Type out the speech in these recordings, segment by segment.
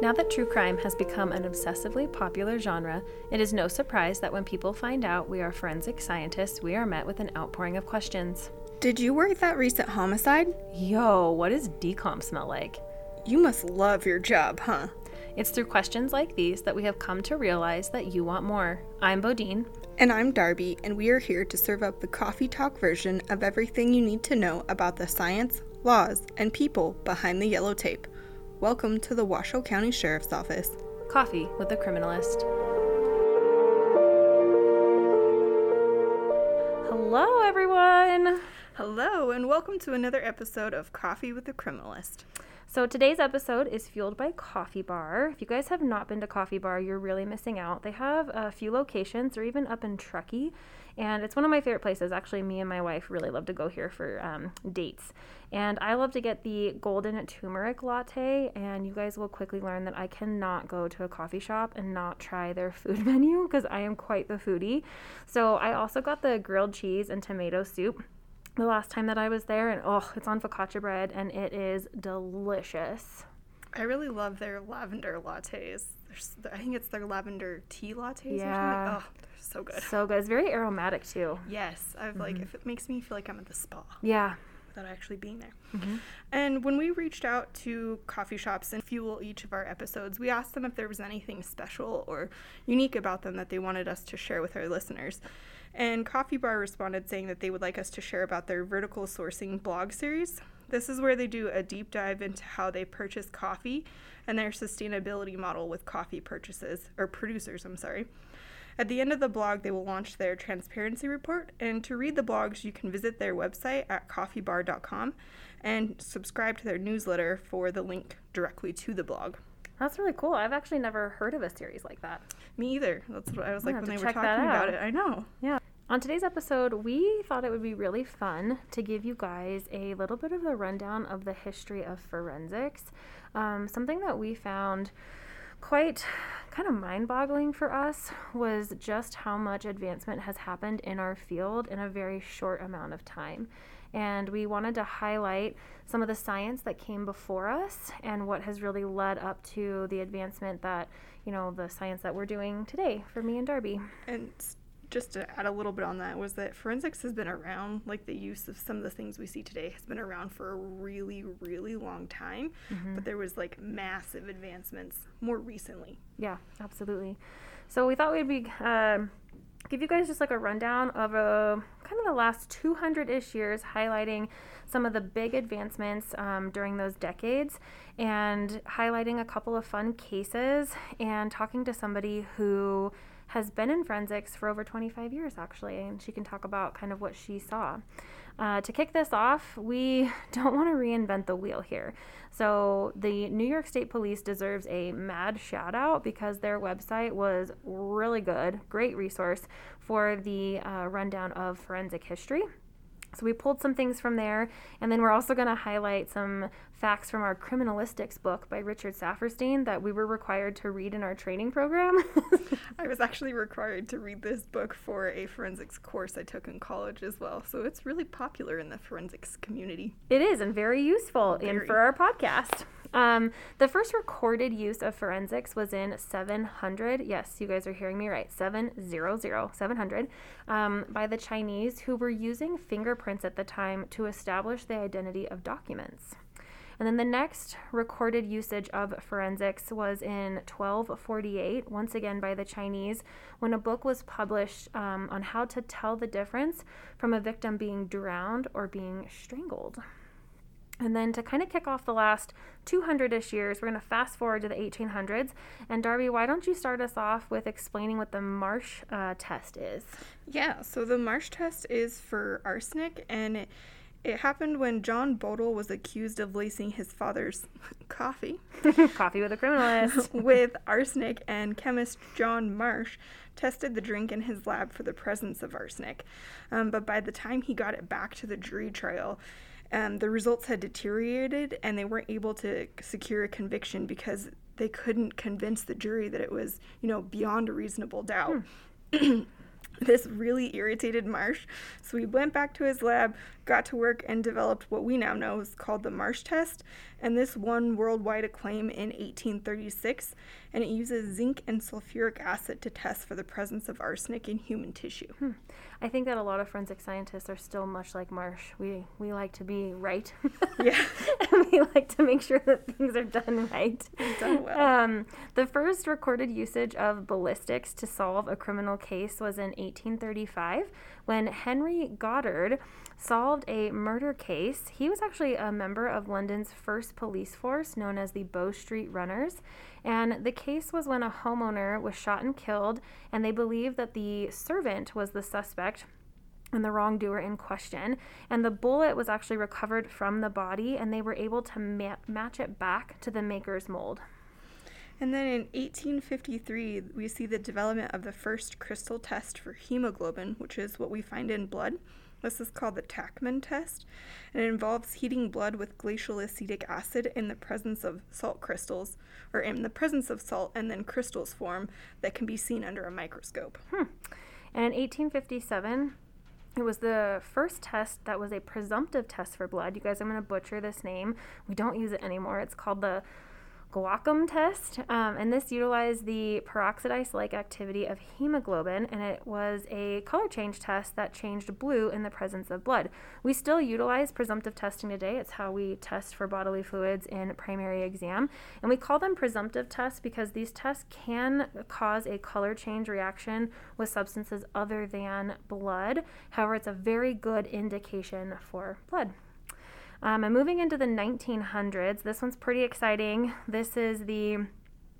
Now that true crime has become an obsessively popular genre, it is no surprise that when people find out we are forensic scientists, we are met with an outpouring of questions. Did you work that recent homicide? Yo, what does decomp smell like? You must love your job, huh? It's through questions like these that we have come to realize that you want more. I'm Bodine. And I'm Darby, and we are here to serve up the coffee talk version of everything you need to know about the science, laws, and people behind the yellow tape. Welcome to the Washoe County Sheriff's Office. Coffee with the Criminalist. Hello, everyone. Hello, and welcome to another episode of Coffee with the Criminalist. So today's episode is fueled by Coffee Bar. If you guys have not been to Coffee Bar, you're really missing out. They have a few locations, or even up in Truckee, and it's one of my favorite places. Actually, me and my wife really love to go here for um, dates. And I love to get the golden turmeric latte, and you guys will quickly learn that I cannot go to a coffee shop and not try their food menu because I am quite the foodie. So I also got the grilled cheese and tomato soup the last time that I was there, and oh, it's on focaccia bread, and it is delicious. I really love their lavender lattes. There's, I think it's their lavender tea lattes Yeah. or something. Oh, they're so good. So good. It's very aromatic too. Yes, I've like mm-hmm. if it makes me feel like I'm at the spa Yeah. without actually being there. Mm-hmm. And when we reached out to coffee shops and fuel each of our episodes, we asked them if there was anything special or unique about them that they wanted us to share with our listeners. And Coffee Bar responded saying that they would like us to share about their vertical sourcing blog series. This is where they do a deep dive into how they purchase coffee and their sustainability model with coffee purchases or producers, I'm sorry. At the end of the blog, they will launch their transparency report. And to read the blogs, you can visit their website at coffeebar.com and subscribe to their newsletter for the link directly to the blog. That's really cool. I've actually never heard of a series like that. Me either. That's what I was like have when they were talking about it. I know. Yeah. On today's episode, we thought it would be really fun to give you guys a little bit of a rundown of the history of forensics. Um, something that we found quite kind of mind boggling for us was just how much advancement has happened in our field in a very short amount of time. And we wanted to highlight some of the science that came before us and what has really led up to the advancement that, you know, the science that we're doing today for me and Darby. And just to add a little bit on that was that forensics has been around, like the use of some of the things we see today has been around for a really, really long time. But there was like massive advancements more recently. Yeah, absolutely. So we thought we'd be um, give you guys just like a rundown of uh, kind of the last 200-ish years, highlighting some of the big advancements um, during those decades, and highlighting a couple of fun cases, and talking to somebody who has been in forensics for over 25 years actually, and she can talk about kind of what she saw. Uh, to kick this off, we don't want to reinvent the wheel here. So, the New York State Police deserves a mad shout out because their website was really good, great resource for the uh, rundown of forensic history. So we pulled some things from there, and then we're also going to highlight some facts from our criminalistics book by Richard Saferstein that we were required to read in our training program. I was actually required to read this book for a forensics course I took in college as well. So it's really popular in the forensics community. It is, and very useful Very. for our podcast. Um, the first recorded use of forensics was in 700. Yes, you guys are hearing me right. 700, 700, um, by the Chinese who were using fingerprints at the time to establish the identity of documents. And then the next recorded usage of forensics was in 1248, once again by the Chinese, when a book was published um, on how to tell the difference from a victim being drowned or being strangled. And then to kind of kick off the last 200 ish years, we're going to fast forward to the 1800s. And Darby, why don't you start us off with explaining what the Marsh uh, test is? Yeah, so the Marsh test is for arsenic, and it, it happened when John Bodle was accused of lacing his father's coffee Coffee with a criminalist. with arsenic, and chemist John Marsh tested the drink in his lab for the presence of arsenic. Um, but by the time he got it back to the jury trial, um, the results had deteriorated, and they weren't able to secure a conviction because they couldn't convince the jury that it was, you know, beyond a reasonable doubt. This really irritated Marsh, so he went back to his lab, got to work, and developed what we now know is called the Marsh test. And this won worldwide acclaim in 1836, and it uses zinc and sulfuric acid to test for the presence of arsenic in human tissue. Hmm. I think that a lot of forensic scientists are still much like Marsh. We we like to be right. Yeah. and we like to make sure that things are done right. Done well. Um, the first recorded usage of ballistics to solve a criminal case was in 1835 when Henry Goddard solved a murder case. He was actually a member of London's first police force known as the Bow Street Runners. And the case was when a homeowner was shot and killed, and they believed that the servant was the suspect and the wrongdoer in question. And the bullet was actually recovered from the body, and they were able to ma- match it back to the maker's mold. And then in 1853, we see the development of the first crystal test for hemoglobin, which is what we find in blood. This is called the Teichmann test, and it involves heating blood with glacial acetic acid in the presence of salt crystals, or in the presence of salt, and then crystals form that can be seen under a microscope. Hmm. And in 1857, it was the first test that was a presumptive test for blood. You guys, I'm going to butcher this name. We don't use it anymore. It's called the Guacum test, um, and this utilized the peroxidase like activity of hemoglobin, and it was a color change test that changed blue in the presence of blood. We still utilize presumptive testing today. It's how we test for bodily fluids in primary exam, and we call them presumptive tests because these tests can cause a color change reaction with substances other than blood. However, it's a very good indication for blood. Um, and moving into the 1900s, this one's pretty exciting. This is the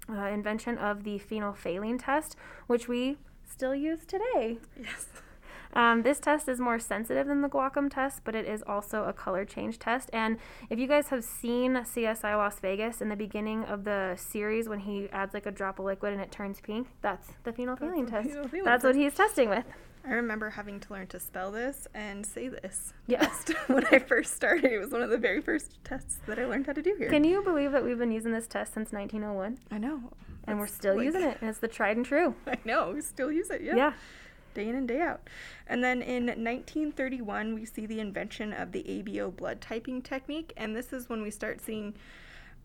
uh, invention of the phenolphthalein test, which we still use today. Yes. Um, this test is more sensitive than the Guacum test, but it is also a color change test. And if you guys have seen CSI Las Vegas in the beginning of the series when he adds like a drop of liquid and it turns pink, that's the phenolphthalein That's test. phenolphthalein That's what he's testing with. I remember having to learn to spell this and say this Yeah. test when I first started. It was one of the very first tests that I learned how to do here. Can you believe that we've been using this test since 1901? I know. And we're still like- using it, and it's the tried and true. I know. We still use it. Yeah. yeah. Day in and day out. And then in 1931, we see the invention of the ABO blood typing technique. And this is when we start seeing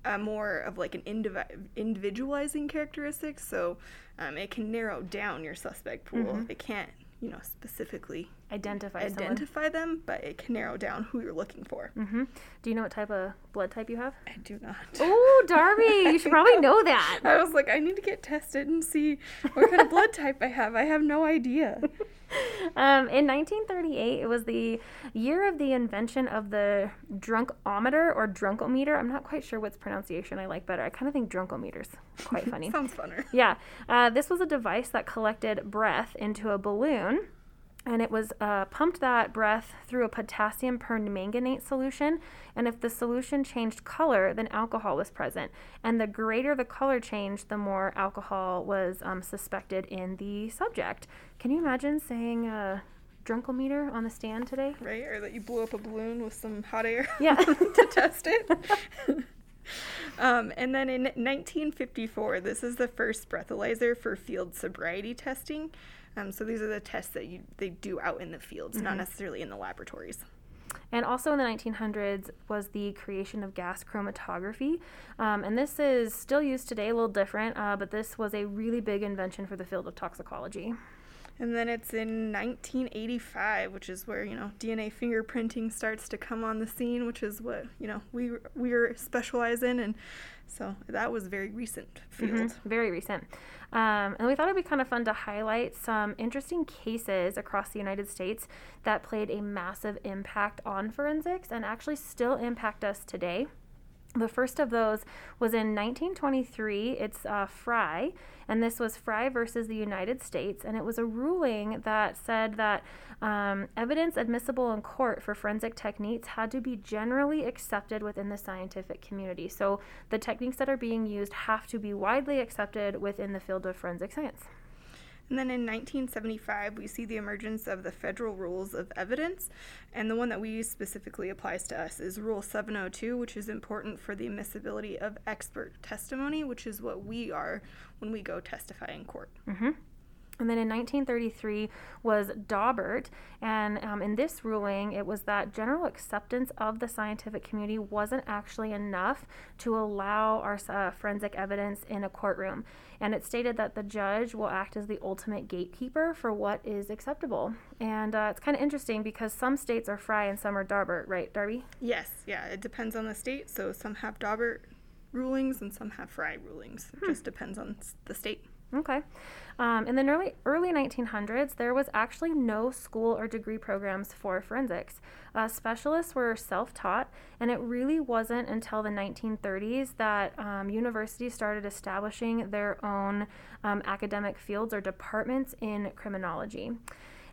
uh, more of like an indivi- individualizing characteristics. So um, it can narrow down your suspect pool. Mhm. It can't, you know, specifically Identify someone. identify them, but it can narrow down who you're looking for. Mm-hmm. Do you know what type of blood type you have? I do not. Oh, Darby, you should probably know that. I was like, I need to get tested and see what kind of blood type I have. I have no idea. Um, in 1938, it was the year of the invention of the drunkometer or drunkometer. I'm not quite sure which pronunciation I like better. I kind of think drunkometer's quite funny. Sounds funner. Yeah, uh, this was a device that collected breath into a balloon. And it was uh, pumped that breath through a potassium permanganate solution. And if the solution changed color, then alcohol was present. And the greater the color change, the more alcohol was um, suspected in the subject. Can you imagine saying uh, drunkometer on the stand today? Right? Or that you blew up a balloon with some hot air Yeah. to test it. um, and then in 1954, this is the first breathalyzer for field sobriety testing. Um, so these are the tests that you they do out in the fields, not necessarily in the laboratories. And also in the 1900s was the creation of gas chromatography. Um, and this is still used today, a little different, uh, but this was a really big invention for the field of toxicology. And then it's in 1985, which is where you know DNA fingerprinting starts to come on the scene, which is what you know we we're specialize in, and so that was very recent field. Mhm, Very recent. Um, and we thought it'd be kind of fun to highlight some interesting cases across the United States that played a massive impact on forensics and actually still impact us today. The first of those was in 1923. It's uh, Frye, and this was Frye versus the United States, and it was a ruling that said that um, evidence admissible in court for forensic techniques had to be generally accepted within the scientific community. So the techniques that are being used have to be widely accepted within the field of forensic science. And then in 1975, we see the emergence of the federal rules of evidence, and the one that we use specifically applies to us is Rule 702, which is important for the admissibility of expert testimony, which is what we are when we go testify in court. hmm And then in 1933 was Daubert, and um, in this ruling, it was that general acceptance of the scientific community wasn't actually enough to allow our uh, forensic evidence in a courtroom. And it stated that the judge will act as the ultimate gatekeeper for what is acceptable. And uh, it's kind of interesting because some states are Frye and some are Daubert, right, Darby? Yes, yeah, it depends on the state. So some have Daubert rulings and some have Frye rulings. It hmm. just depends on the state. Okay. Um, in the early, early 1900s, there was actually no school or degree programs for forensics. Uh, specialists were self taught, and it really wasn't until the 1930s that um, universities started establishing their own um, academic fields or departments in criminology.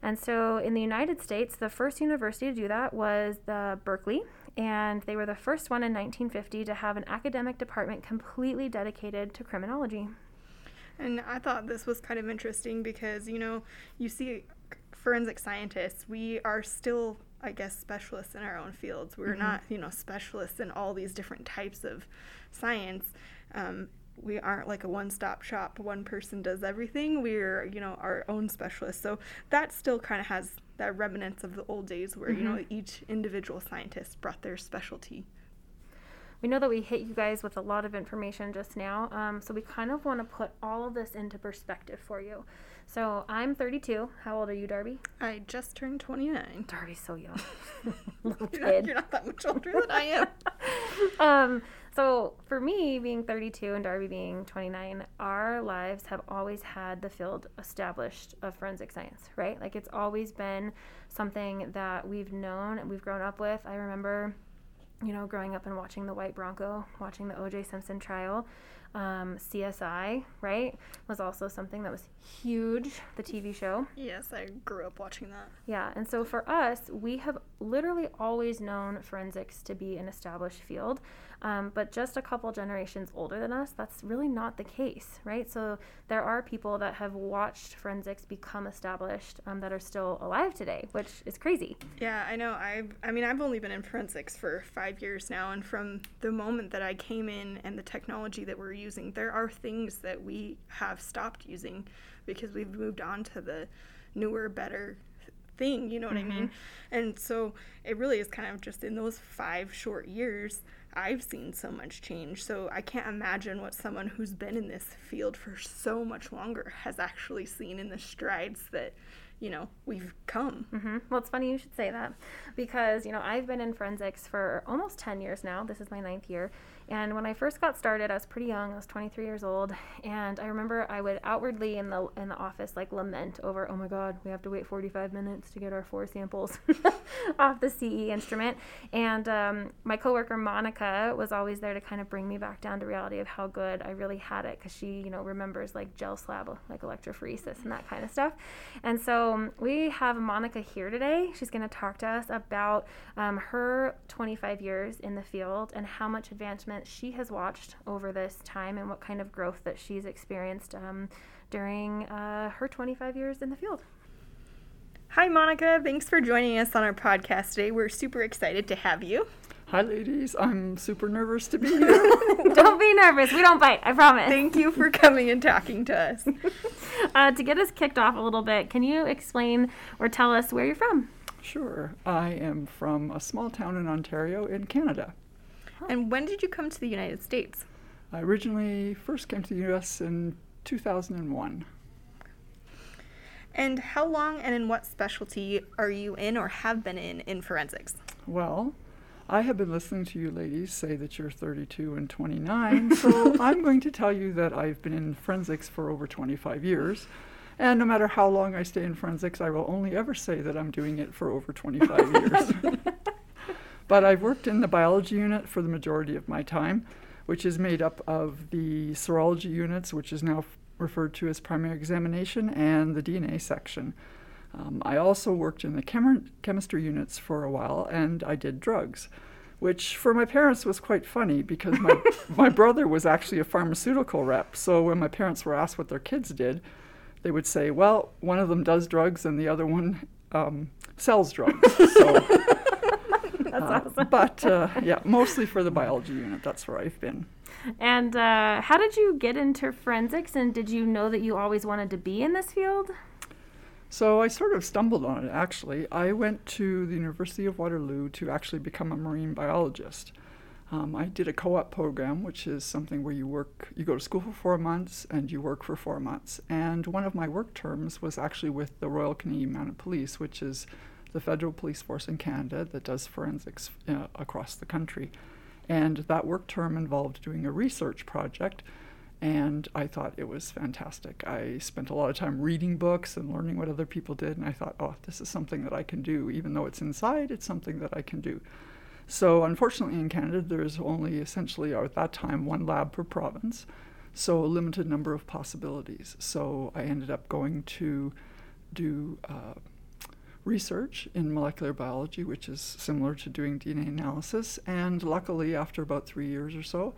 And so in the United States, the first university to do that was the Berkeley, and they were the first one in 1950 to have an academic department completely dedicated to criminology. And I thought this was kind of interesting because, you know, you see forensic scientists, we are still, I guess, specialists in our own fields. We're mm-hmm. not, you know, specialists in all these different types of science. Um, we aren't like a one-stop shop one person does everything we're you know our own specialists so that still kind of has that remnants of the old days where mm-hmm. you know mm-hmm. each individual scientist brought their specialty we know that we hit you guys with a lot of information just now, um, so we kind of want to put all of this into perspective for you. So I'm 32. How old are you, Darby? I just turned 29. Darby's so young. Little kid. You're not that much older than I am. um, so for me, being 32 and Darby being 29, our lives have always had the field established of forensic science, right? Like it's always been something that we've known and we've grown up with. I remember you know, growing up and watching the White Bronco, watching the O.J. Simpson trial, um, CSI, right, was also something that was huge, the TV show. Yes, I grew up watching that. Yeah, and so for us, we have literally always known forensics to be an established field. Um, but just a couple generations older than us, that's really not the case, right? So there are people that have watched forensics become established um, that are still alive today, which is crazy. Yeah, I know. I've, I mean, I've only been in forensics for five years now, and from the moment that I came in and the technology that we're using, there are things that we have stopped using because we've moved on to the newer, better thing. You know what mm-hmm. I mean? Mm-hmm. And so it really is kind of just in those five short years I've seen so much change. So I can't imagine what someone who's been in this field for so much longer has actually seen in the strides that, you know, we've come. Mm-hmm. Well, it's funny you should say that because, you know, I've been in forensics for almost 10 years now. This is my ninth year. And when I first got started, I was pretty young. I was 23 years old, and I remember I would outwardly in the in the office like lament over, "Oh my God, we have to wait 45 minutes to get our four samples off the CE instrument." And um, my coworker Monica was always there to kind of bring me back down to reality of how good I really had it, because she, you know, remembers like gel slab, like electrophoresis and that kind of stuff. And so um, we have Monica here today. She's going to talk to us about um, her 25 years in the field and how much advancement she has watched over this time and what kind of growth that she's experienced um, during uh, her 25 years in the field. Hi, Monica. Thanks for joining us on our podcast today. We're super excited to have you. Hi, ladies. I'm super nervous to be here. don't be nervous. We don't bite, I promise. Thank you for coming and talking to us. uh, to get us kicked off a little bit, can you explain or tell us where you're from? Sure. I am from a small town in Ontario in Canada. And when did you come to the United States? I originally first came to the U.S. in 2001. And how long and in what specialty are you in or have been in in forensics? Well, I have been listening to you ladies say that you're 32 and 29, so I'm going to tell you that I've been in forensics for over 25 years. And no matter how long I stay in forensics, I will only ever say that I'm doing it for over 25 years. But I've worked in the biology unit for the majority of my time, which is made up of the serology units, which is now referred to as primary examination, and the DNA section. Um, I also worked in the chem- chemistry units for a while, and I did drugs, which for my parents was quite funny because my, my brother was actually a pharmaceutical rep. So when my parents were asked what their kids did, they would say, well, one of them does drugs and the other one um, sells drugs. So That's Uh, awesome. But uh, yeah, mostly for the biology unit. That's where I've been. And uh, how did you get into forensics? And did you know that you always wanted to be in this field? So I sort of stumbled on it actually. I went to the University of Waterloo to actually become a marine biologist. Um, I did a co op program, which is something where you work, you go to school for four months and you work for four months. And one of my work terms was actually with the Royal Canadian Mounted Police, which is the federal police force in Canada that does forensics uh, across the country. And that work term involved doing a research project and I thought it was fantastic. I spent a lot of time reading books and learning what other people did, and I thought, oh, this is something that I can do. Even though it's inside, it's something that I can do. So, unfortunately, in Canada, there's only essentially, at that time, one lab per province, so a limited number of possibilities. So, I ended up going to do uh, research in molecular biology, which is similar to doing DNA analysis, and luckily, after about three years or so,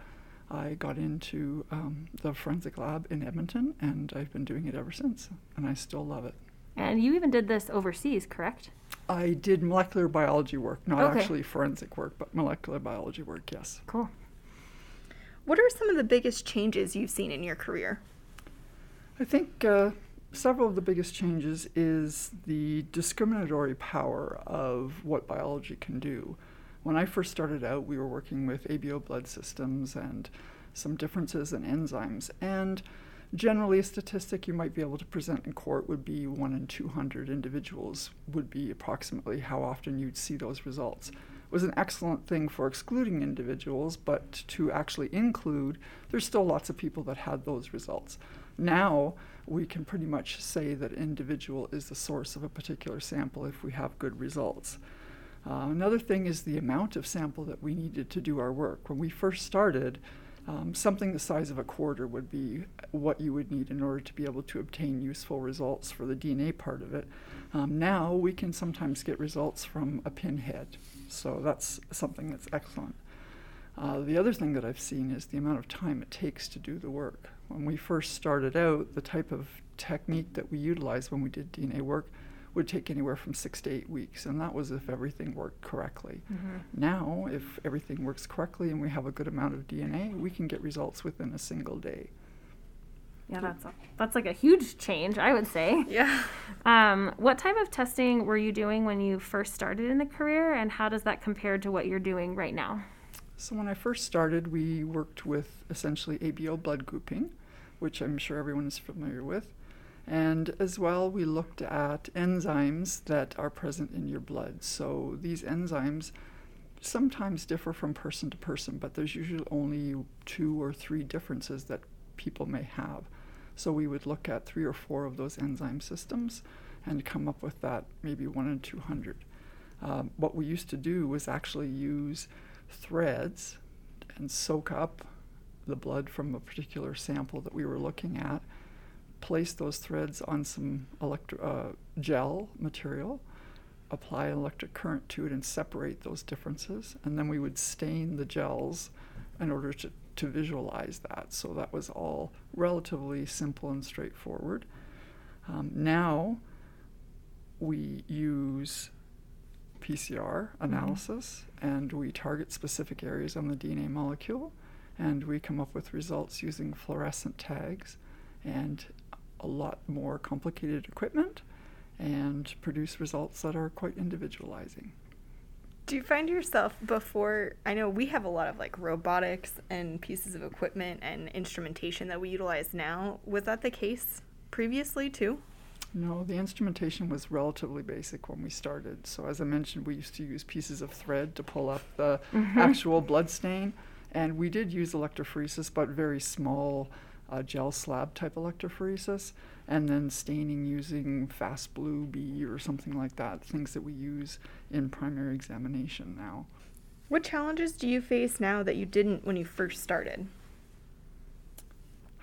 I got into um, the forensic lab in Edmonton, and I've been doing it ever since, and I still love it. And you even did this overseas, correct? I did molecular biology work, not Okay. actually forensic work, but molecular biology work, yes. Cool. What are some of the biggest changes you've seen in your career? I think uh, several of the biggest changes is the discriminatory power of what biology can do. When I first started out, we were working with ABO blood systems and some differences in enzymes. And generally, a statistic you might be able to present in court would be 1 in 200 individuals, would be approximately how often you'd see those results. It was an excellent thing for excluding individuals, but to actually include, there's still lots of people that had those results. Now, we can pretty much say that individual is the source of a particular sample if we have good results. Uh, another thing is the amount of sample that we needed to do our work. When we first started, um, something the size of a quarter would be what you would need in order to be able to obtain useful results for the DNA part of it. Um, now we can sometimes get results from a pinhead, so that's something that's excellent. Uh, the other thing that I've seen is the amount of time it takes to do the work. When we first started out, the type of technique that we utilized when we did DNA work would take anywhere from six to eight weeks, and that was if everything worked correctly. Now, if everything works correctly and we have a good amount of DNA, we can get results within a single day. Yeah, that's that's like a huge change, I would say. Yeah. Um, what type of testing were you doing when you first started in the career, and how does that compare to what you're doing right now? So, when I first started, we worked with essentially ABO blood grouping, which I'm sure everyone is familiar with. And as well, we looked at enzymes that are present in your blood. So, these enzymes sometimes differ from person to person, but there's usually only two or three differences that people may have. So, we would look at three or four of those enzyme systems and come up with that maybe one in 200. Um, what we used to do was actually use threads and soak up the blood from a particular sample that we were looking at, place those threads on some electro, uh, gel material, apply an electric current to it, and separate those differences. And then we would stain the gels in order to, to visualize that. So that was all relatively simple and straightforward. Um, now we use PCR analysis and we target specific areas on the DNA molecule and we come up with results using fluorescent tags and a lot more complicated equipment and produce results that are quite individualizing. Do you find yourself before? I know we have a lot of like robotics and pieces of equipment and instrumentation that we utilize now. Was that the case previously too? No, the instrumentation was relatively basic when we started. So, as I mentioned, we used to use pieces of thread to pull up the actual blood stain. And we did use electrophoresis, but very small uh, gel slab type electrophoresis. And then staining using fast blue B or something like that, things that we use in primary examination now. What challenges do you face now that you didn't when you first started?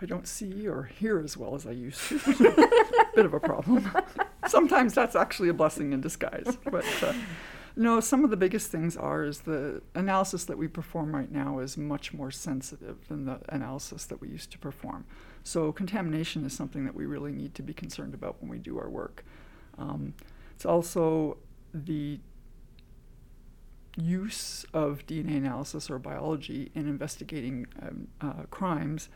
I don't see or hear as well as I used to. Bit of a problem. Sometimes that's actually a blessing in disguise. But uh, no, some of the biggest things are is the analysis that we perform right now is much more sensitive than the analysis that we used to perform. So contamination is something that we really need to be concerned about when we do our work. Um, it's also the use of DNA analysis or biology in investigating um, uh, crimes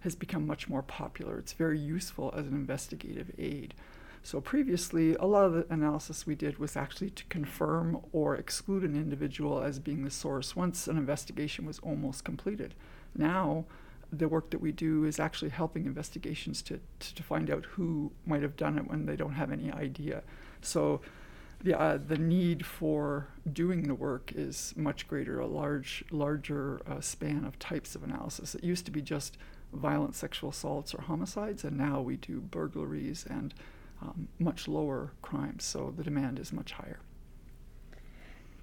has become much more popular. It's very useful as an investigative aid. So previously, a lot of the analysis we did was actually to confirm or exclude an individual as being the source once an investigation was almost completed. Now, the work that we do is actually helping investigations to, to, to find out who might have done it when they don't have any idea. So the, uh, the need for doing the work is much greater, a large, larger uh, span of types of analysis. It used to be just violent sexual assaults or homicides, and now we do burglaries and um, much lower crimes, so the demand is much higher.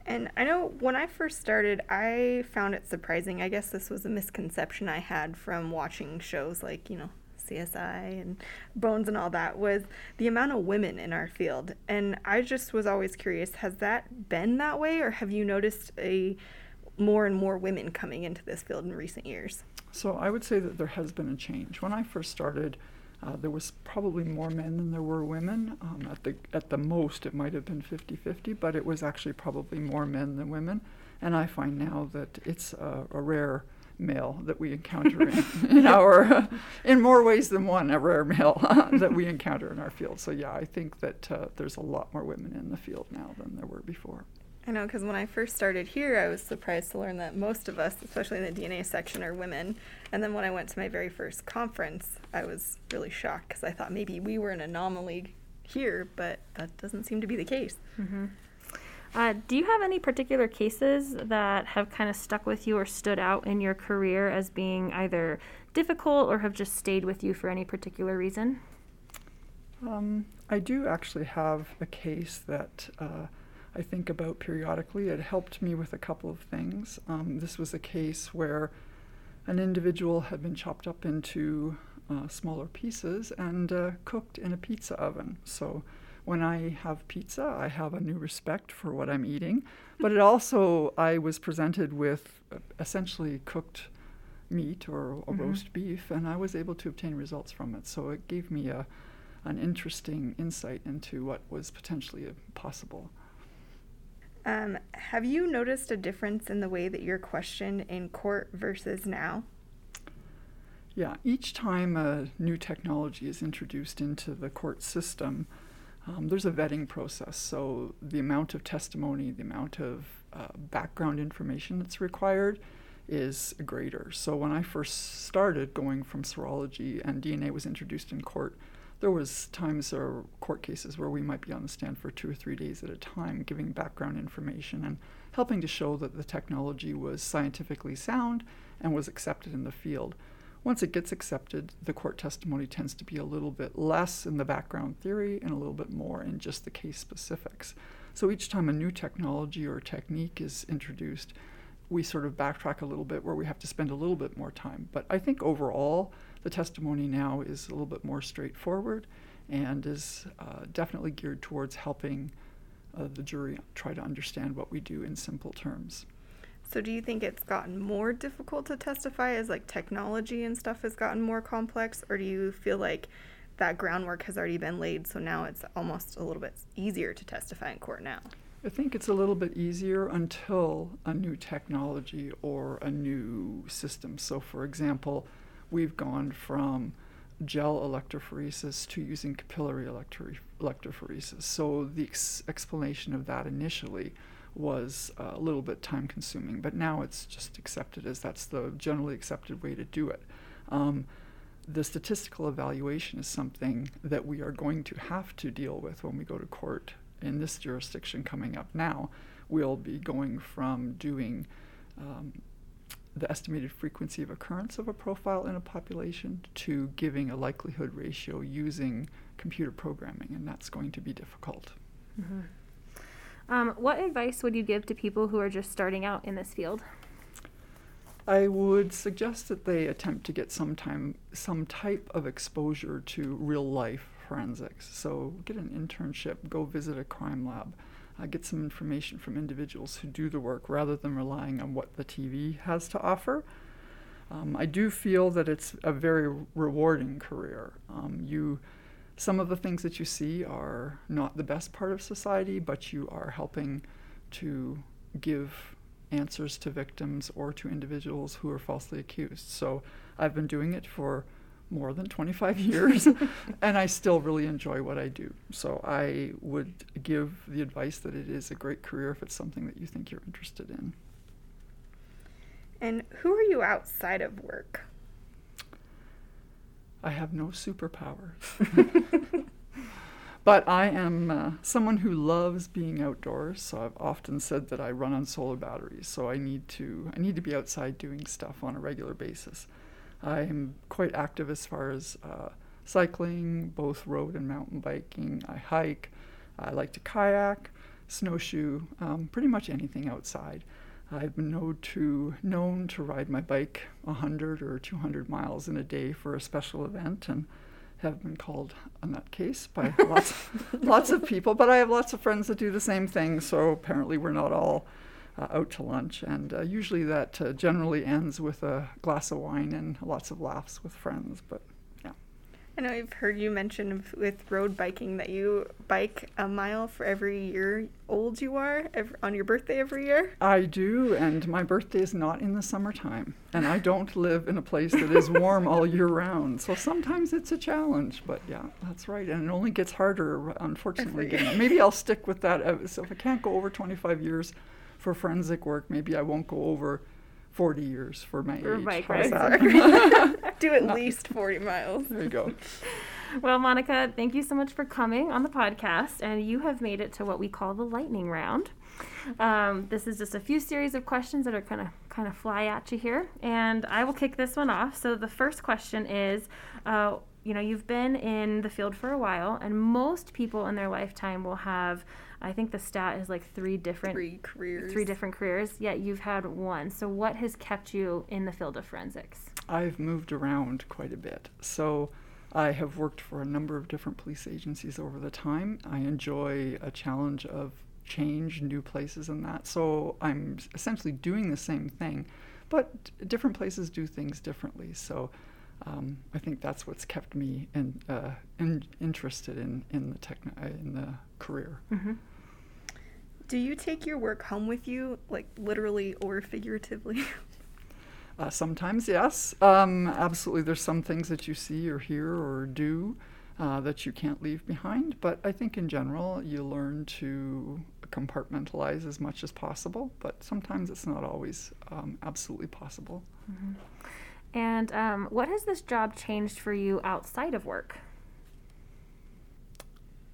And I know when I first started, I found it surprising. I guess this was a misconception I had from watching shows like, you know, CSI and Bones and all that was the amount of women in our field. And I just was always curious, has that been that way or have you noticed a more and more women coming into this field in recent years? So I would say that there has been a change. When I first started, uh, there was probably more men than there were women. Um, at the at the most, it might have been 50-50, but it was actually probably more men than women. And I find now that it's a, a rare male that we encounter in, in our, in more ways than one, a rare male that we encounter in our field. So yeah, I think that uh, there's a lot more women in the field now than there were before. I know because when I first started here, I was surprised to learn that most of us, especially in the DNA section, are women. And then when I went to my very first conference, I was really shocked because I thought maybe we were an anomaly here, but that doesn't seem to be the case. Mm-hmm. Uh, do you have any particular cases that have kind of stuck with you or stood out in your career as being either difficult or have just stayed with you for any particular reason? Um, I do actually have a case that. Uh, I think about periodically. It helped me with a couple of things. Um, this was a case where an individual had been chopped up into uh, smaller pieces and uh, cooked in a pizza oven. So when I have pizza, I have a new respect for what I'm eating. But it also, I was presented with uh, essentially cooked meat or, or mm-hmm. roast beef, and I was able to obtain results from it. So it gave me a, an interesting insight into what was potentially possible. Um, have you noticed a difference in the way that you're questioned in court versus now? Yeah, each time a new technology is introduced into the court system, um, there's a vetting process. So the amount of testimony, the amount of uh, background information that's required is greater. So when I first started going from serology and DNA was introduced in court, there was times or court cases where we might be on the stand for two or three days at a time giving background information and helping to show that the technology was scientifically sound and was accepted in the field. Once it gets accepted, the court testimony tends to be a little bit less in the background theory and a little bit more in just the case specifics. So each time a new technology or technique is introduced, we sort of backtrack a little bit where we have to spend a little bit more time. But I think overall, the testimony now is a little bit more straightforward and is uh, definitely geared towards helping uh, the jury try to understand what we do in simple terms. So, do you think it's gotten more difficult to testify as like technology and stuff has gotten more complex, or do you feel like that groundwork has already been laid, so now it's almost a little bit easier to testify in court now? I think it's a little bit easier until a new technology or a new system. So, for example, we've gone from gel electrophoresis to using capillary electrophoresis. So the ex- explanation of that initially was a little bit time consuming, but now it's just accepted as that's the generally accepted way to do it. Um, the statistical evaluation is something that we are going to have to deal with when we go to court in this jurisdiction coming up now. We'll be going from doing um, the estimated frequency of occurrence of a profile in a population to giving a likelihood ratio using computer programming, and that's going to be difficult. Mm-hmm. Um, what advice would you give to people who are just starting out in this field? I would suggest that they attempt to get some time, some type of exposure to real life forensics. So get an internship, go visit a crime lab uh, get some information from individuals who do the work rather than relying on what the TV has to offer. Um, I do feel that it's a very rewarding career. Um, you, some of the things that you see are not the best part of society, but you are helping to give answers to victims or to individuals who are falsely accused. So I've been doing it for more than 25 years and I still really enjoy what I do. So I would give the advice that it is a great career if it's something that you think you're interested in. And who are you outside of work? I have no superpowers. but I am uh, someone who loves being outdoors, so I've often said that I run on solar batteries, so I need to I need to be outside doing stuff on a regular basis. I'm quite active as far as uh, cycling, both road and mountain biking. I hike. I like to kayak, snowshoe, um, pretty much anything outside. I've been known to, known to ride my bike 100 or 200 miles in a day for a special event and have been called a nutcase by lots, lots of people. But I have lots of friends that do the same thing, so apparently we're not all uh, out to lunch. And uh, usually that uh, generally ends with a glass of wine and lots of laughs with friends. But yeah. I know I've heard you mention with road biking that you bike a mile for every year old you are every, on your birthday every year. I do, and my birthday is not in the summertime, and I don't live in a place that is warm all year round. So sometimes it's a challenge, but yeah, that's right, and it only gets harder, unfortunately. Maybe I'll stick with that. Uh, so if I can't go over 25 years for forensic work, maybe I won't go over 40 years for my for age. Bike Do at least 40 miles. There you go. Well, Monica, thank you so much for coming on the podcast, and you have made it to what we call the lightning round. Um, this is just a few series of questions that are kind of kind of fly at you here, and I will kick this one off. So the first question is, uh, you know, you've been in the field for a while, and most people in their lifetime will have I think the stat is like three different three careers. Three different careers. Yet you've had one. So what has kept you in the field of forensics? I've moved around quite a bit. So I have worked for a number of different police agencies over the time. I enjoy a challenge of change, new places, and that. So I'm essentially doing the same thing, but different places do things differently. So um, I think that's what's kept me in, uh, in, interested in in the techn- in the career. Mm-hmm. Do you take your work home with you, like literally or figuratively? Uh, sometimes, yes. Um, absolutely. There's some things that you see or hear or do uh, that you can't leave behind. But I think in general, you learn to compartmentalize as much as possible. But sometimes it's not always um, absolutely possible. Mm-hmm. And um, what has this job changed for you outside of work?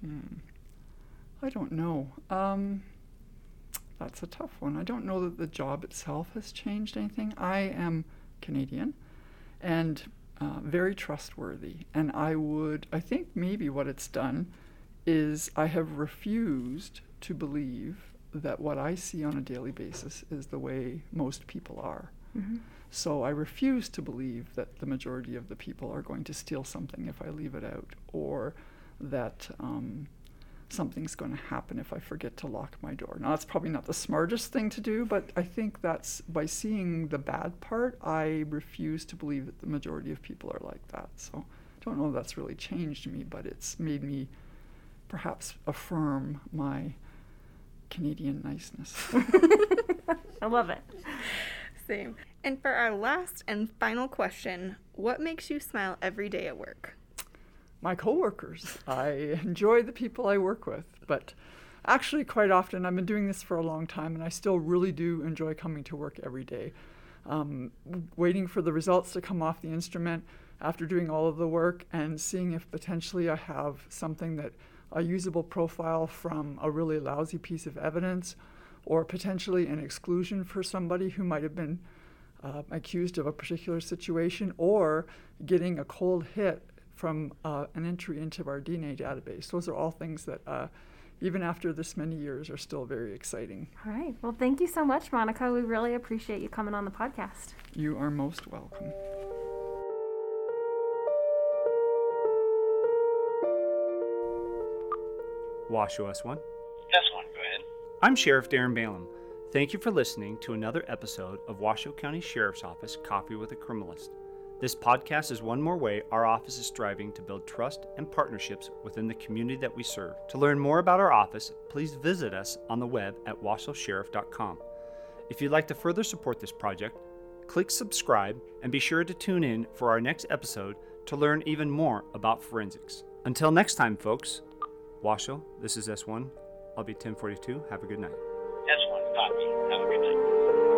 Hmm. I don't know. Um, that's a tough one. I don't know that the job itself has changed anything. I am Canadian and uh, very trustworthy. And I would, I think maybe what it's done is I have refused to believe that what I see on a daily basis is the way most people are. Mm-hmm. So I refuse to believe that the majority of the people are going to steal something if I leave it out, or that um, something's going to happen if I forget to lock my door. Now, that's probably not the smartest thing to do, but I think that's by seeing the bad part, I refuse to believe that the majority of people are like that. So I don't know if that's really changed me, but it's made me perhaps affirm my Canadian niceness. I love it. Same. And for our last and final question, what makes you smile every day at work? My coworkers. I enjoy the people I work with, but actually, quite often, I've been doing this for a long time, and I still really do enjoy coming to work every day. Um, waiting for the results to come off the instrument after doing all of the work and seeing if potentially I have something that a usable profile from a really lousy piece of evidence or potentially an exclusion for somebody who might have been uh, accused of a particular situation or getting a cold hit from uh, an entry into our DNA database. Those are all things that, uh, even after this many years, are still very exciting. All right. Well, thank you so much, Monica. We really appreciate you coming on the podcast. You are most welcome. Washoe S1. S1, go ahead. I'm Sheriff Darin Balaam. Thank you for listening to another episode of Washoe County Sheriff's Office Coffee with a Criminalist. This podcast is one more way our office is striving to build trust and partnerships within the community that we serve. To learn more about our office, please visit us on the web at washoesheriff.com. If you'd like to further support this project, click subscribe and be sure to tune in for our next episode to learn even more about forensics. Until next time, folks, Washoe, this is S1. I'll be 1042. Have a good night. S1, copy. Have a good night.